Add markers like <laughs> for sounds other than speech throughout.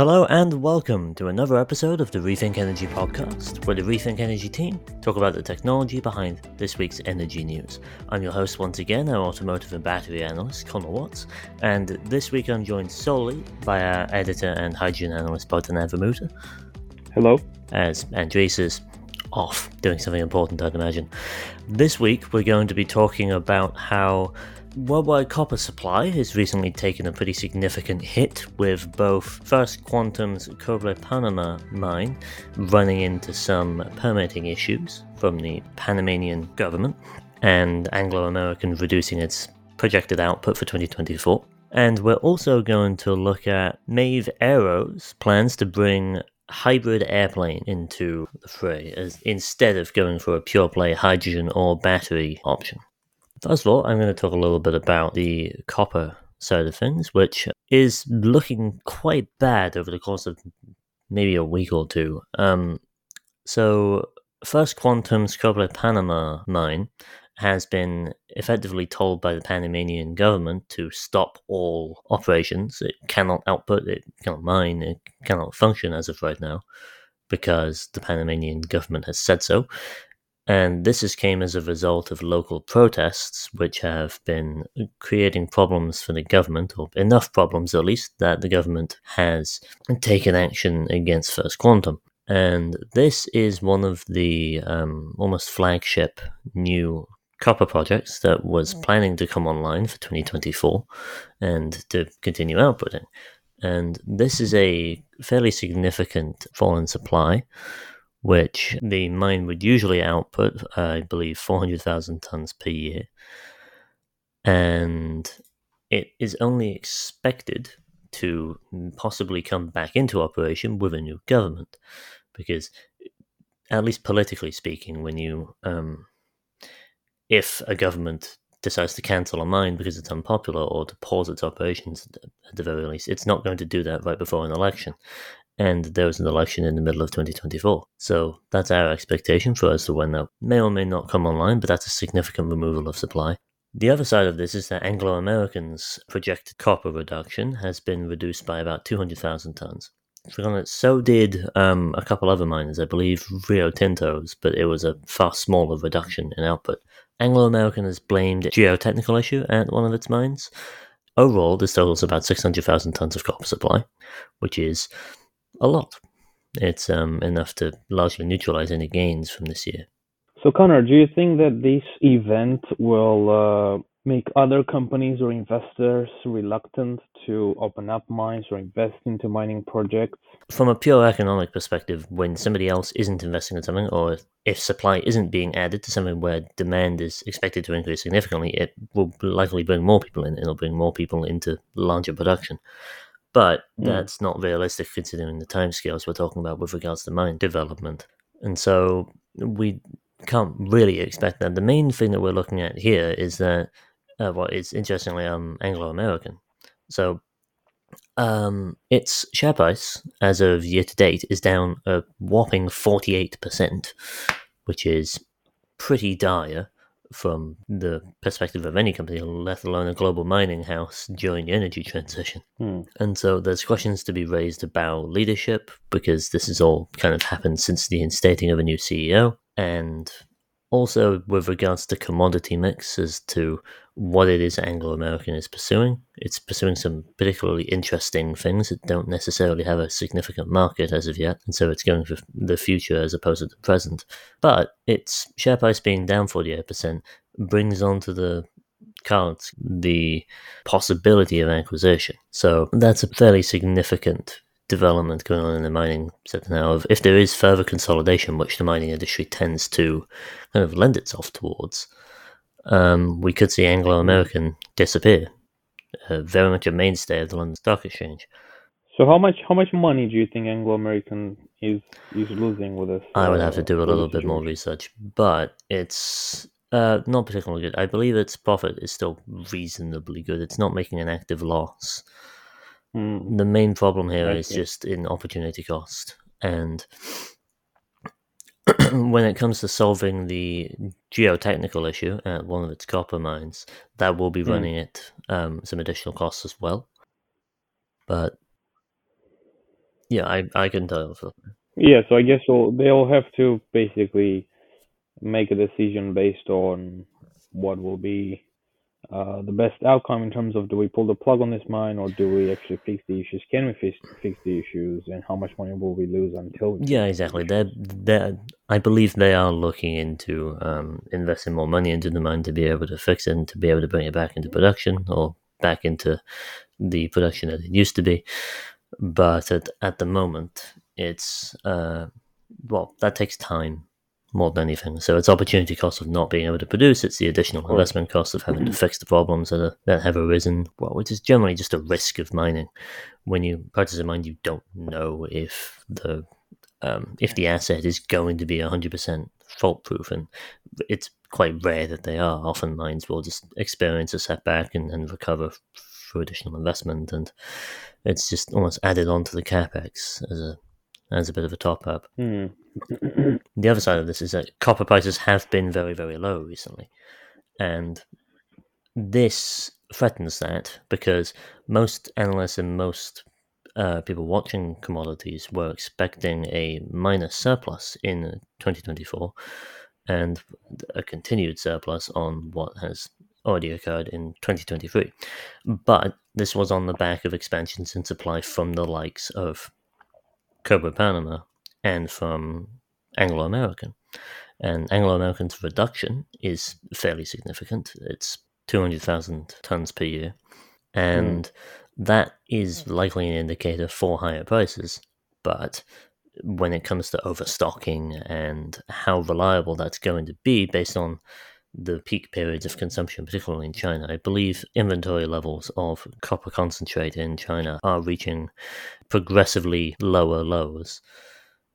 Hello and welcome to another episode of the Rethink Energy podcast, where the Rethink Energy team talk about the technology behind this week's energy news. I'm your host once again, our automotive and battery analyst, Connor Watts, and this week I'm joined solely by our editor and hydrogen analyst, Bogdan Avramuta. Hello. As Andres is off doing something important, I'd imagine. This week we're going to be talking about how Worldwide copper supply has recently taken a pretty significant hit, with both First Quantum's Cobre Panama mine running into some permitting issues from the Panamanian government, and Anglo American reducing its projected output for 2024. And we're also going to look at Maeve Aero's plans to bring hybrid airplane into the fray as instead of going for a pure play hydrogen or battery option. First of all, I'm going to talk a little bit about the copper side of things, which is looking quite bad over the course of maybe a week or two. Um, so, First Quantum's Cobre Panama mine has been effectively told by the Panamanian government to stop all operations. It cannot output, it cannot mine, it cannot function as of right now because the Panamanian government has said so. And this has came as a result of local protests, which have been creating problems for the government, or enough problems at least, that the government has taken action against First Quantum. And this is one of the um, almost flagship new copper projects that was planning to come online for 2024 and to continue outputting. And this is a fairly significant fall in supply which the mine would usually output, I believe, 400,000 tons per year. And it is only expected to possibly come back into operation with a new government. Because, at least politically speaking, when you, um, if a government decides to cancel a mine because it's unpopular or to pause its operations at the very least, it's not going to do that right before an election and there was an election in the middle of 2024. So that's our expectation for us to when that may or may not come online, but that's a significant removal of supply. The other side of this is that Anglo American's projected copper reduction has been reduced by about 200,000 tons. So did um, a couple other miners, I believe Rio Tinto's, but it was a far smaller reduction in output. Anglo American has blamed a geotechnical issue at one of its mines. Overall, this totals about 600,000 tons of copper supply, which is a lot. It's um, enough to largely neutralize any gains from this year. So, Connor, do you think that this event will uh, make other companies or investors reluctant to open up mines or invest into mining projects? From a pure economic perspective, when somebody else isn't investing in something, or if supply isn't being added to something where demand is expected to increase significantly, it will likely bring more people in. It'll bring more people into larger production. But mm. that's not realistic considering the timescales we're talking about with regards to mine development. And so we can't really expect that. The main thing that we're looking at here is that uh, what is interestingly um, Anglo American. So um, its share price as of year to date is down a whopping 48%, which is pretty dire from the perspective of any company, let alone a global mining house during the energy transition. Hmm. And so there's questions to be raised about leadership because this has all kind of happened since the instating of a new CEO. And also with regards to commodity mix as to what it is Anglo American is pursuing. It's pursuing some particularly interesting things that don't necessarily have a significant market as of yet, and so it's going for the future as opposed to the present. But its share price being down 48% brings onto the cards the possibility of acquisition. So that's a fairly significant development going on in the mining sector now. If there is further consolidation, which the mining industry tends to kind of lend itself towards, um, we could see Anglo American disappear. Uh, very much a mainstay of the London Stock Exchange. So how much how much money do you think Anglo American is is losing with this? I would have to do a little bit more research, but it's uh, not particularly good. I believe its profit is still reasonably good. It's not making an active loss. Mm. The main problem here is just in opportunity cost. And <clears throat> when it comes to solving the geotechnical issue at one of its copper mines, that will be hmm. running mm. it um, some additional costs as well. But Yeah, I I can tell. Yeah, so I guess we'll, they'll have to basically make a decision based on what will be uh, the best outcome in terms of do we pull the plug on this mine or do we actually fix the issues? Can we fix, fix the issues and how much money will we lose until? We yeah, exactly. They're, they're, I believe they are looking into um, investing more money into the mine to be able to fix it and to be able to bring it back into production or back into the production that it used to be. But at, at the moment, it's, uh, well, that takes time more than anything. So it's opportunity cost of not being able to produce. It's the additional investment cost of having to fix the problems that, are, that have arisen. Well, which is generally just a risk of mining. When you purchase a mine, you don't know if the um, if the asset is going to be hundred percent fault proof, and it's quite rare that they are. Often mines will just experience a setback and, and recover for additional investment, and it's just almost added on to the capex as a as a bit of a top up. Hmm. the other side of this is that copper prices have been very, very low recently. And this threatens that because most analysts and most uh, people watching commodities were expecting a minus surplus in 2024 and a continued surplus on what has already occurred in 2023. But this was on the back of expansions in supply from the likes of Cobre Panama and from Anglo American. And Anglo American's reduction is fairly significant. It's 200,000 tons per year. And mm. that is likely an indicator for higher prices. But when it comes to overstocking and how reliable that's going to be based on the peak periods of consumption, particularly in China. I believe inventory levels of copper concentrate in China are reaching progressively lower lows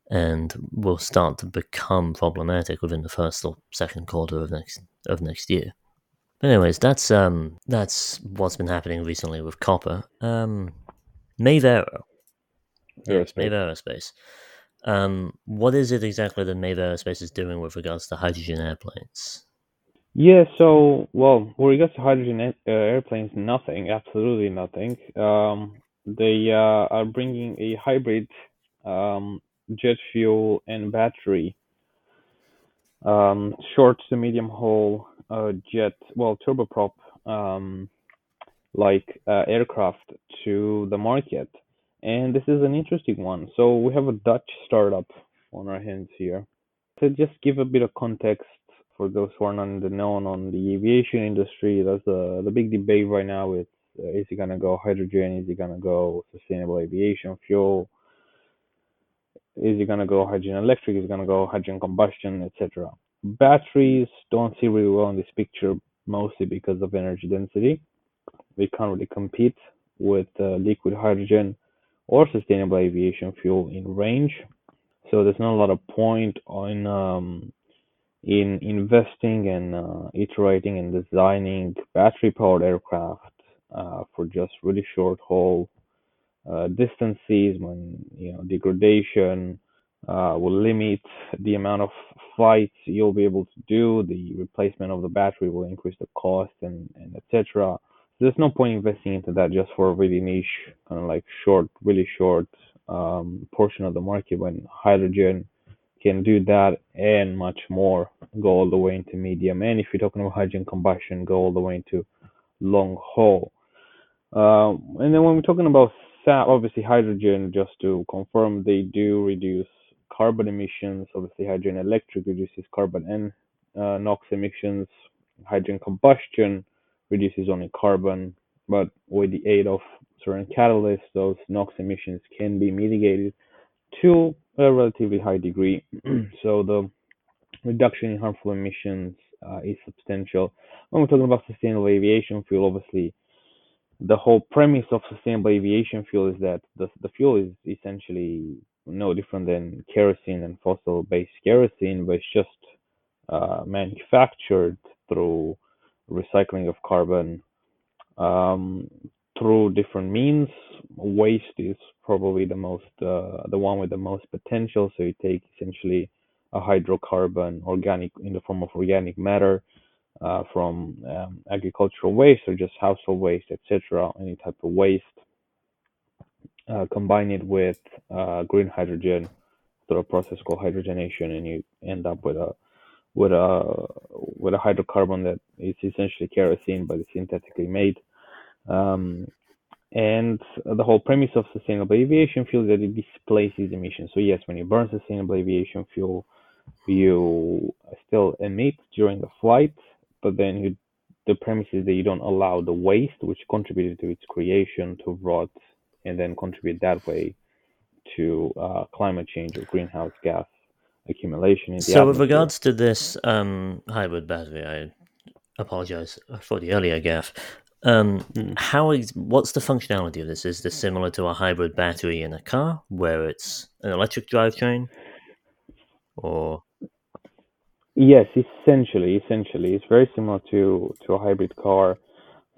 and will start to become problematic within the first or second quarter of next of next year. But anyways, that's um that's what's been happening recently with copper. Um Maeve Aero. Aerospace. Maeve Aerospace. Um, what is it exactly that Maeve Aerospace is doing with regards to hydrogen airplanes? Yeah, so, well, with regards to hydrogen uh, airplanes, nothing, absolutely nothing. Um, they uh, are bringing a hybrid um, jet fuel and battery um, short to medium haul uh, jet, well, turboprop um, like uh, aircraft to the market. And this is an interesting one. So we have a Dutch startup on our hands here. To just give a bit of context, for those who are not in the know on the aviation industry, that's the the big debate right now. It's uh, is it gonna go hydrogen? Is it gonna go sustainable aviation fuel? Is it gonna go hydrogen electric? Is it gonna go hydrogen combustion, etc. Batteries don't see really well in this picture, mostly because of energy density. They can't really compete with uh, liquid hydrogen or sustainable aviation fuel in range. So there's not a lot of point on um, in investing and uh, iterating and designing battery powered aircraft uh, for just really short haul uh, distances when you know degradation uh, will limit the amount of flights you'll be able to do the replacement of the battery will increase the cost and, and etc So there's no point investing into that just for a really niche kind of like short really short um, portion of the market when hydrogen can do that and much more. Go all the way into medium, and if you're talking about hydrogen combustion, go all the way into long haul. Um, and then when we're talking about SAF, obviously hydrogen, just to confirm, they do reduce carbon emissions. Obviously, hydrogen electric reduces carbon and uh, NOx emissions. Hydrogen combustion reduces only carbon, but with the aid of certain catalysts, those NOx emissions can be mitigated to a relatively high degree. <clears throat> so the reduction in harmful emissions uh, is substantial. When we're talking about sustainable aviation fuel, obviously the whole premise of sustainable aviation fuel is that the, the fuel is essentially no different than kerosene and fossil based kerosene, but it's just uh, manufactured through recycling of carbon um, through different means. Waste is probably the most uh, the one with the most potential. So you take essentially a hydrocarbon, organic in the form of organic matter uh, from um, agricultural waste or just household waste, etc. Any type of waste, uh, combine it with uh, green hydrogen through a process called hydrogenation, and you end up with a with a with a hydrocarbon that is essentially kerosene, but it's synthetically made. Um, and the whole premise of sustainable aviation fuel is that it displaces emissions. So yes, when you burn sustainable aviation fuel, you still emit during the flight, but then you, the premise is that you don't allow the waste, which contributed to its creation, to rot and then contribute that way to uh, climate change or greenhouse gas accumulation in the So, with regards to this um, hybrid battery, I apologize for the earlier gaff. Um, Mm. how is what's the functionality of this? Is this similar to a hybrid battery in a car, where it's an electric drivetrain, or Yes, essentially, essentially, it's very similar to to a hybrid car.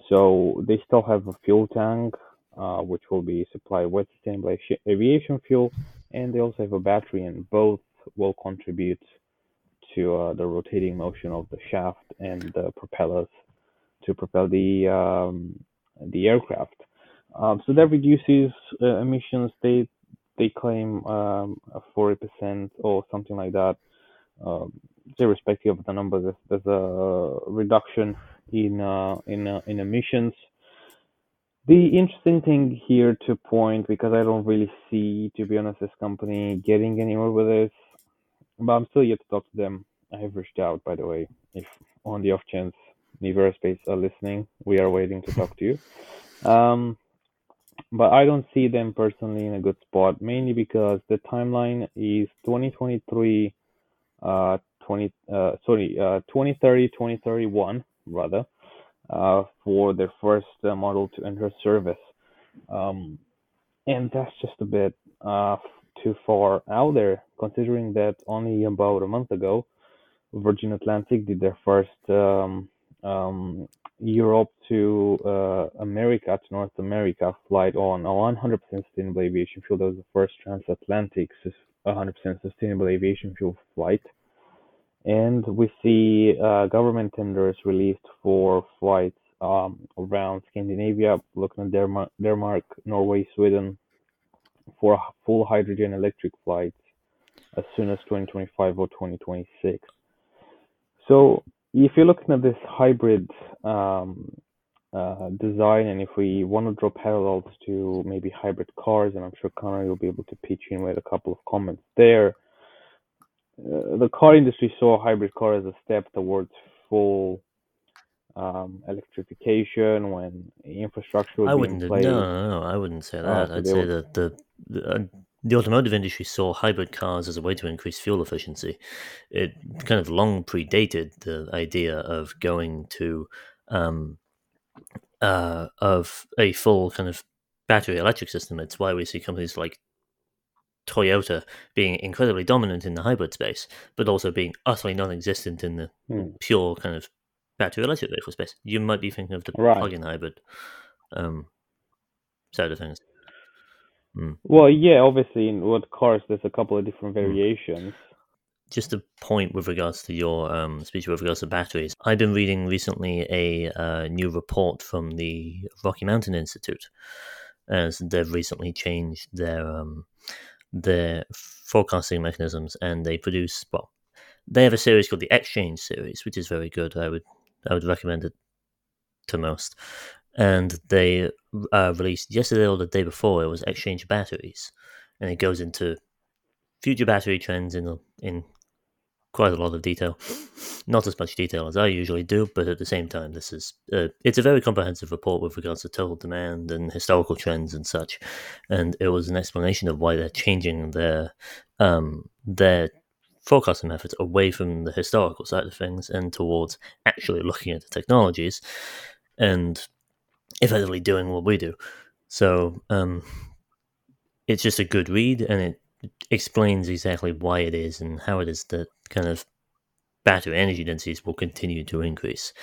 So they still have a fuel tank, uh, which will be supplied with sustainable avi- aviation fuel, and they also have a battery, and both will contribute to uh, the rotating motion of the shaft and the propellers to propel the um, the aircraft. Um, so that reduces uh, emissions. They they claim um, forty percent or something like that. Um, irrespective of the number, there's, there's a reduction in uh, in uh, in emissions. The interesting thing here to point, because I don't really see, to be honest, this company getting anywhere with this, but I'm still yet to talk to them. I have reached out, by the way, if on the off chance Maeve Aerospace are listening, we are waiting to talk to you. Um, but I don't see them personally in a good spot, mainly because the timeline is 2023, uh, 20, uh, sorry, uh, 2030, 2031, rather, uh, for their first uh, model to enter service. Um, and that's just a bit uh, too far out there, considering that only about a month ago, Virgin Atlantic did their first um, um, Europe to uh, America, to North America flight on a 100% sustainable aviation fuel. That was the first transatlantic 100% sustainable aviation fuel flight. And we see uh, government tenders released for flights um, around Scandinavia, looking at Denmark, Denmark, Norway, Sweden, for full hydrogen electric flights as soon as 2025 or 2026. So if you're looking at this hybrid um, uh, design, and if we want to draw parallels to maybe hybrid cars, and I'm sure Connor will be able to pitch in with a couple of comments there. Uh, the car industry saw a hybrid car as a step towards full um, electrification when infrastructure I wouldn't. No, no, no, I wouldn't say Oh, that. so I'd say would- that the the, uh, the automotive industry saw hybrid cars as a way to increase fuel efficiency. It kind of long predated the idea of going to um, uh, of a full kind of battery electric system. It's why we see companies like Toyota being incredibly dominant in the hybrid space, but also being utterly non-existent in the Hmm. pure kind of battery electric vehicle space. You might be thinking of the Right. plug-in hybrid um, side of things. Well, yeah, obviously, in with cars, there's a couple of different Hmm. variations. Just a point with regards to your um, speech with regards to batteries. I've been reading recently a uh, new report from the Rocky Mountain Institute, as they've recently changed their um, their forecasting mechanisms, and they produce well, they have a series called the Exchange series, which is very good. I would I would recommend it to most. And they uh, released yesterday or the day before it was Exchange batteries, and it goes into future battery trends in in quite a lot of detail. Not as much detail as I usually do, but at the same time, this is uh, it's a very comprehensive report with regards to total demand and historical trends and such. And it was an explanation of why they're changing their um, their forecasting methods away from the historical side of things and towards actually looking at the technologies and effectively doing what we do. So um, it's just a good read, and it explains exactly why it is and how it is that kind of battery energy densities will continue to increase.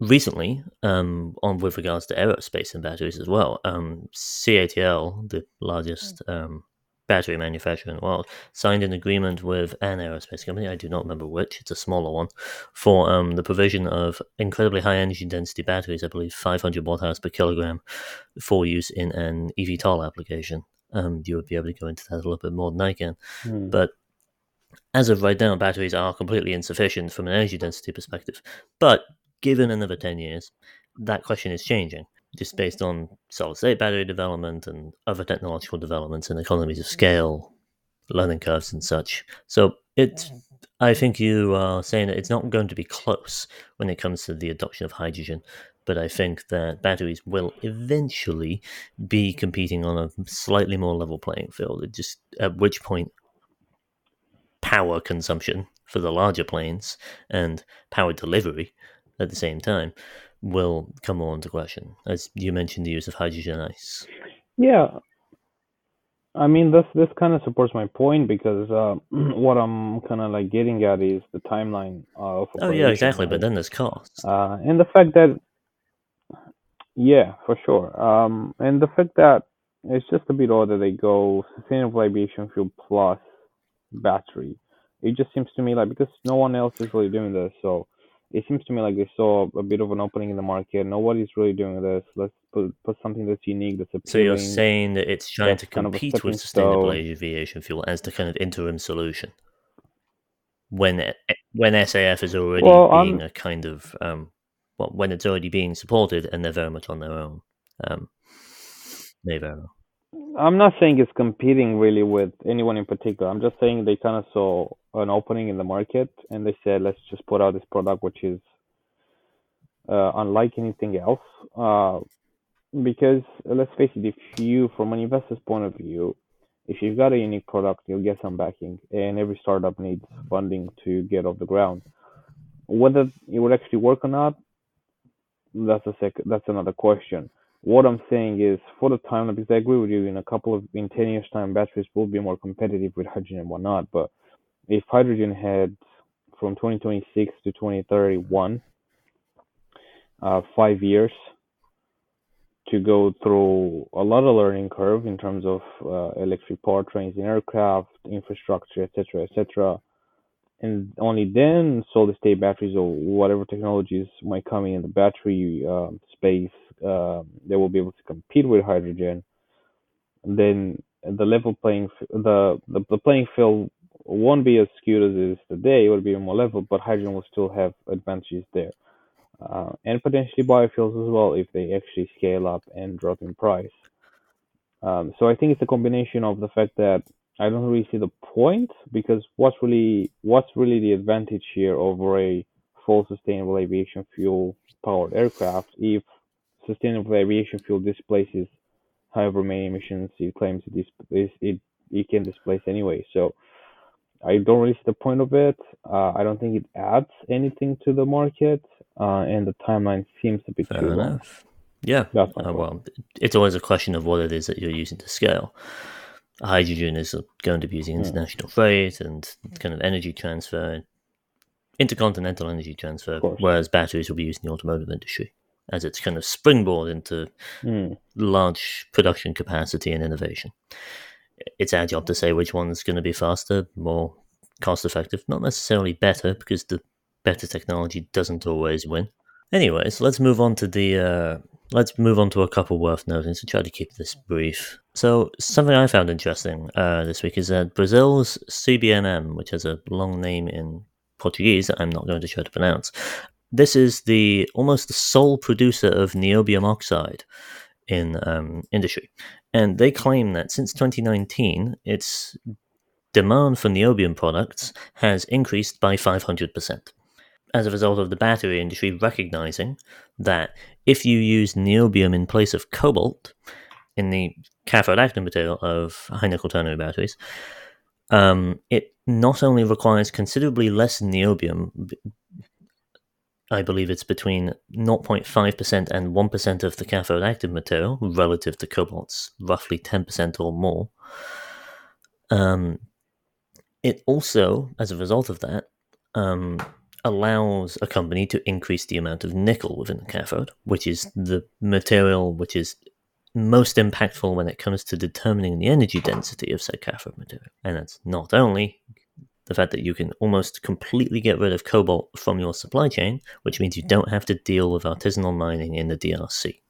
Recently, um, on with regards to aerospace and batteries as well, um, CATL, the largest um, battery manufacturer in the world, signed an agreement with an aerospace company, I do not remember which, it's a smaller one, for um, the provision of incredibly high energy density batteries, I believe 500 watt hours per kilogram, for use in an eVTOL application. Um, you would be able to go into that a little bit more than I can. Hmm. But as of right now, batteries are completely insufficient from an energy density perspective. But given another 10 years, that question is changing just mm-hmm. based on solid state battery development and other technological developments and economies of mm-hmm. scale, learning curves and such. So it, I think you are saying that it's not going to be close when it comes to the adoption of hydrogen, but I think that batteries will eventually be competing on a slightly more level playing field. It just at which point power consumption for the larger planes and power delivery at the same time will come more into question. As you mentioned, the use of hydrogen ice. Yeah, I mean this this kind of supports my point because uh, <clears throat> what I'm kind of like getting at is the timeline of Oh yeah, exactly. But then there's costs. Uh, and the fact that yeah, for sure. Um, and the fact that it's just a bit odd that they go sustainable aviation fuel plus battery. It just seems to me like because no one else is really doing this, so it seems to me like they saw a bit of an opening in the market. Nobody's really doing this. Let's put put something that's unique, that's appealing. So you're saying that it's trying That's to kind of compete with sustainable stone. aviation fuel as the kind of interim solution when when SAF is already Well, being I'm a kind of um, well, when it's already being supported and they're very much on their own. Um, they very well. I'm not saying it's competing really with anyone in particular. I'm just saying they kind of saw an opening in the market and they said, let's just put out this product, which is uh, unlike anything else. Uh, because let's face it, if you, from an investor's point of view, if you've got a unique product, you'll get some backing, and every startup needs funding to get off the ground. Whether it would actually work or not, that's a sec- that's another question. What I'm saying is, for the time, because I agree with you, in a couple of in ten years' time, batteries will be more competitive with hydrogen and whatnot. But if hydrogen had from 2026 to 2031, uh, five years to go through a lot of learning curve in terms of uh, electric powertrains in aircraft, infrastructure, etc., etc. And only then solid state batteries or whatever technologies might come in the battery um space, uh, they will be able to compete with hydrogen. Then the level playing, the, the the playing field won't be as skewed as it is today. It will be more level, but hydrogen will still have advantages there uh, and potentially biofuels as well if they actually scale up and drop in price. Um, so I think it's a combination of the fact that I don't really see the point because what's really what's really the advantage here over a full sustainable aviation fuel powered aircraft if sustainable aviation fuel displaces however many emissions it claims it, dis- it, it can displace anyway. So I don't really see the point of it. Uh, I don't think it adds anything to the market, uh, and the timeline seems a bit Fair too long. Yeah. Uh, well, it's always a question of what it is that you're using to scale. Hydrogen is going to be using Hmm. international freight and kind of energy transfer, intercontinental energy transfer, whereas batteries will be used in the automotive industry as its kind of springboard into Hmm. large production capacity and innovation. It's our job to say which one's going to be faster, more cost effective, not necessarily better, because the better technology doesn't always win. Anyways, let's move on to the uh, let's move on to a couple worth noting to try to keep this brief. So something I found interesting uh, this week is that Brazil's CBMM, which has a long name in Portuguese that I'm not going to try to pronounce. This is the almost the sole producer of niobium oxide in um, industry, and they claim that since 2019, its demand for niobium products has increased by 500% as a result of the battery industry recognizing that if you use niobium in place of cobalt in the cathode active material of high nickel ternary batteries, um, it not only requires considerably less niobium, I believe it's between 0.5% and 1% of the cathode active material relative to cobalt's roughly 10% or more. Um, it also, as a result of that, um, allows a company to increase the amount of nickel within the cathode, which is the material which is most impactful when it comes to determining the energy density of said cathode material. And that's not only the fact that you can almost completely get rid of cobalt from your supply chain, which means you don't have to deal with artisanal mining in the DRC.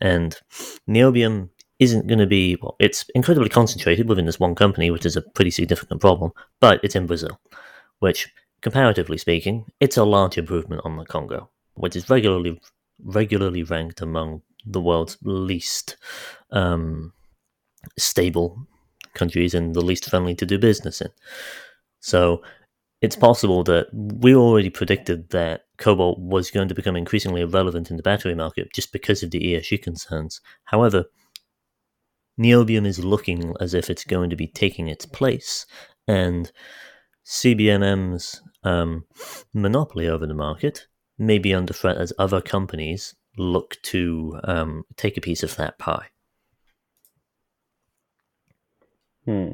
And niobium isn't going to be, well, it's incredibly concentrated within this one company, which is a pretty significant problem, but it's in Brazil, which, comparatively speaking, it's a large improvement on the Congo, which is regularly regularly ranked among the world's least um, stable countries and the least friendly to do business in. So it's possible that we already predicted that cobalt was going to become increasingly irrelevant in the battery market just because of the ESG concerns. However, niobium is looking as if it's going to be taking its place, and CBMM's um, monopoly over the market may be under threat as other companies look to um, take a piece of that pie. Hmm.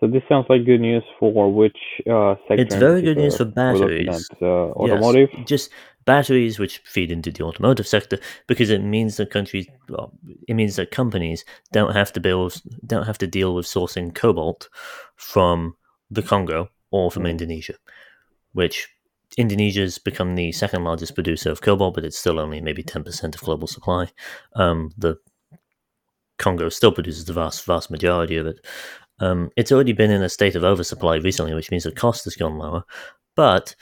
So this sounds like good news for which uh, sector? It's very good news for batteries. At, uh, automotive. Yes, just batteries, which feed into the automotive sector, because it means that countries, well, it means that companies don't have to build, don't have to deal with sourcing cobalt from the Congo or from mm. Indonesia, which Indonesia's become the second largest producer of cobalt, but it's still only maybe 10% of global supply. Um, the Congo still produces the vast, vast majority of it. Um, it's already been in a state of oversupply recently, which means the cost has gone lower. But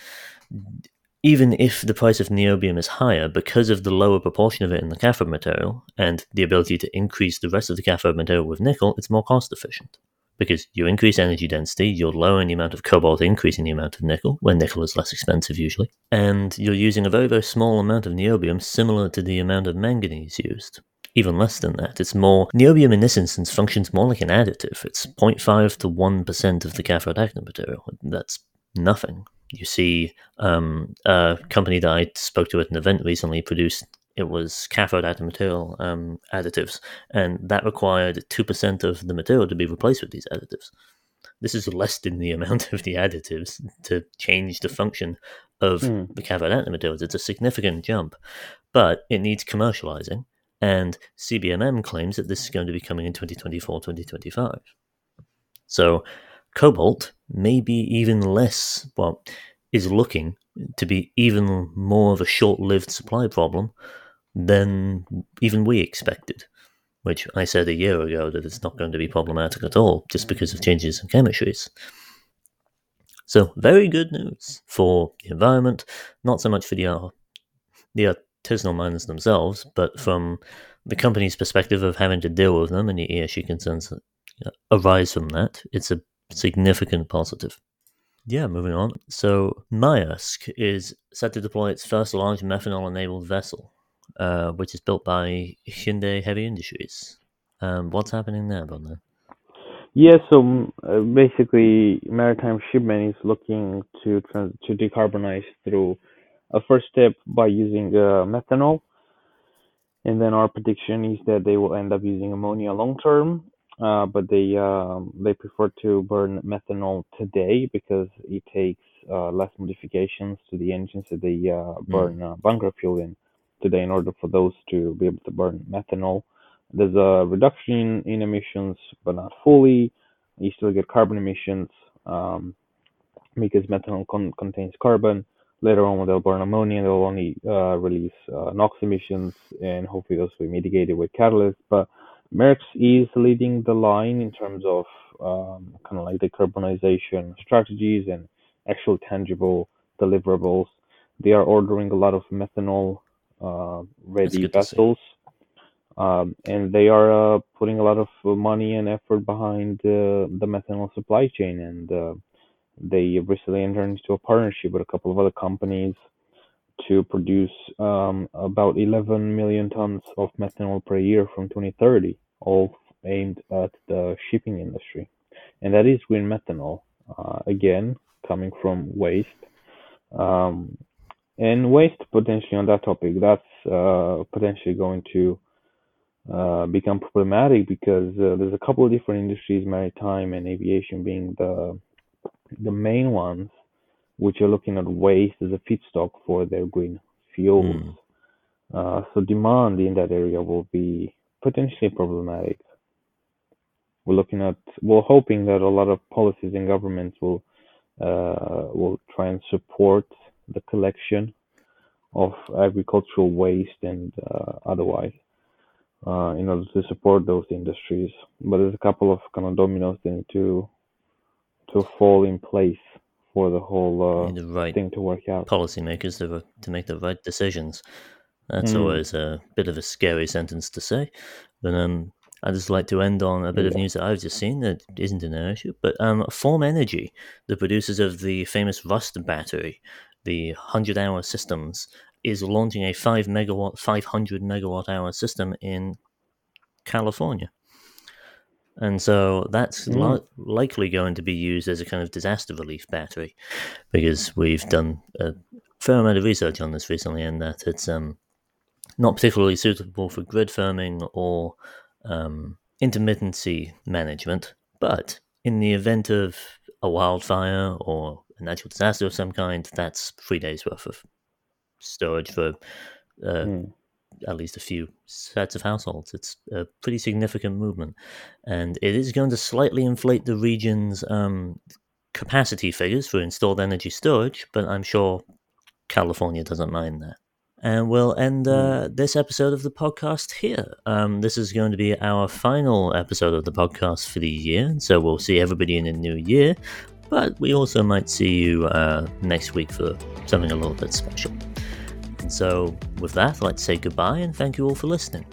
even if the price of niobium is higher, because of the lower proportion of it in the cathode material and the ability to increase the rest of the cathode material with nickel, it's more cost efficient because you increase energy density, you're lowering the amount of cobalt, increasing the amount of nickel, where nickel is less expensive usually, and you're using a very, very small amount of niobium similar to the amount of manganese used. Even less than that. It's more, niobium in this instance functions more like an additive. It's 0.5 to 1% of the cathode active material. That's nothing. You see, um, a company that I spoke to at an event recently produced it was cathode active material um, additives, and that required 2% of the material to be replaced with these additives. This is less than the <laughs> amount of the additives to change the function of mm. the cathode active materials. It's a significant jump, but it needs commercializing, and CBMM claims that this is going to be coming in 2024 2025. So, cobalt may be even less, well, is looking to be even more of a short lived supply problem than even we expected, which I said a year ago that it's not going to be problematic at all just because of changes in chemistries. So, very good news for the environment, not so much for the, the artisanal miners themselves, but from the company's perspective of having to deal with them and the ESG concerns that arise from that, it's a significant positive. Yeah, moving on. So, Maersk is set to deploy its first large methanol enabled vessel uh, which is built by Hyundai Heavy Industries. Um, what's happening there, Bronner? Yeah, so uh, basically, maritime shipment is looking to trans- to decarbonize through a first step by using uh, methanol, and then our prediction is that they will end up using ammonia long term. Uh, but they um, they prefer to burn methanol today because it takes uh, less modifications to the engines that they uh, hmm. burn mm. bunker fuel in today in order for those to be able to burn methanol. There's a reduction in emissions, but not fully. You still get carbon emissions um, because methanol con- contains carbon. Later on, when they'll burn ammonia, they'll only uh, release uh, NOx emissions, and hopefully those will be mitigated with catalysts. But Maersk is leading the line in terms of um, kind of like decarbonization strategies and actual tangible deliverables. They are ordering a lot of methanol uh, ready vessels. Um, and they are uh, putting a lot of money and effort behind uh, the methanol supply chain. And uh, they recently entered into a partnership with a couple of other companies to produce um, about 11 million tons of methanol per year from 2030, all aimed at the shipping industry. And that is green methanol, uh, again, coming from waste. Um, and waste potentially on that topic that's uh, potentially going to uh, become problematic because uh, there's a couple of different industries maritime and aviation being the the main ones which are looking at waste as a feedstock for their green fuels mm. so demand in that area will be potentially problematic. We're looking at, we're hoping that a lot of policies and governments will uh, will try and support the collection of agricultural waste and uh, otherwise uh, in order to support those industries. But there's a couple of kind of dominoes that need to to fall in place for the whole uh, the right thing to work out. policymakers to, to make the right decisions. That's Mm. always a bit of a scary sentence to say. But um, I'd just like to end on a bit of news that I've just seen that isn't an issue. But um, Form Energy, the producers of the famous Rust battery, the 100 hour systems, is launching a 5 megawatt, 500 megawatt hour system in California. And so that's Mm. li- likely going to be used as a kind of disaster relief battery because we've done a fair amount of research on this recently and that it's um, not particularly suitable for grid firming or um, intermittency management. But in the event of a wildfire or a natural disaster of some kind, that's three days worth of storage for uh, Mm. At least a few sets of households. It's a pretty significant movement, and it is going to slightly inflate the region's um, capacity figures for installed energy storage. But I'm sure California doesn't mind that. And we'll end uh, this episode of the podcast here. Um, this is going to be our final episode of the podcast for the year, so we'll see everybody in the new year. But we also might see you uh, next week for something a little bit special. So, with that, to say goodbye and thank you all for listening.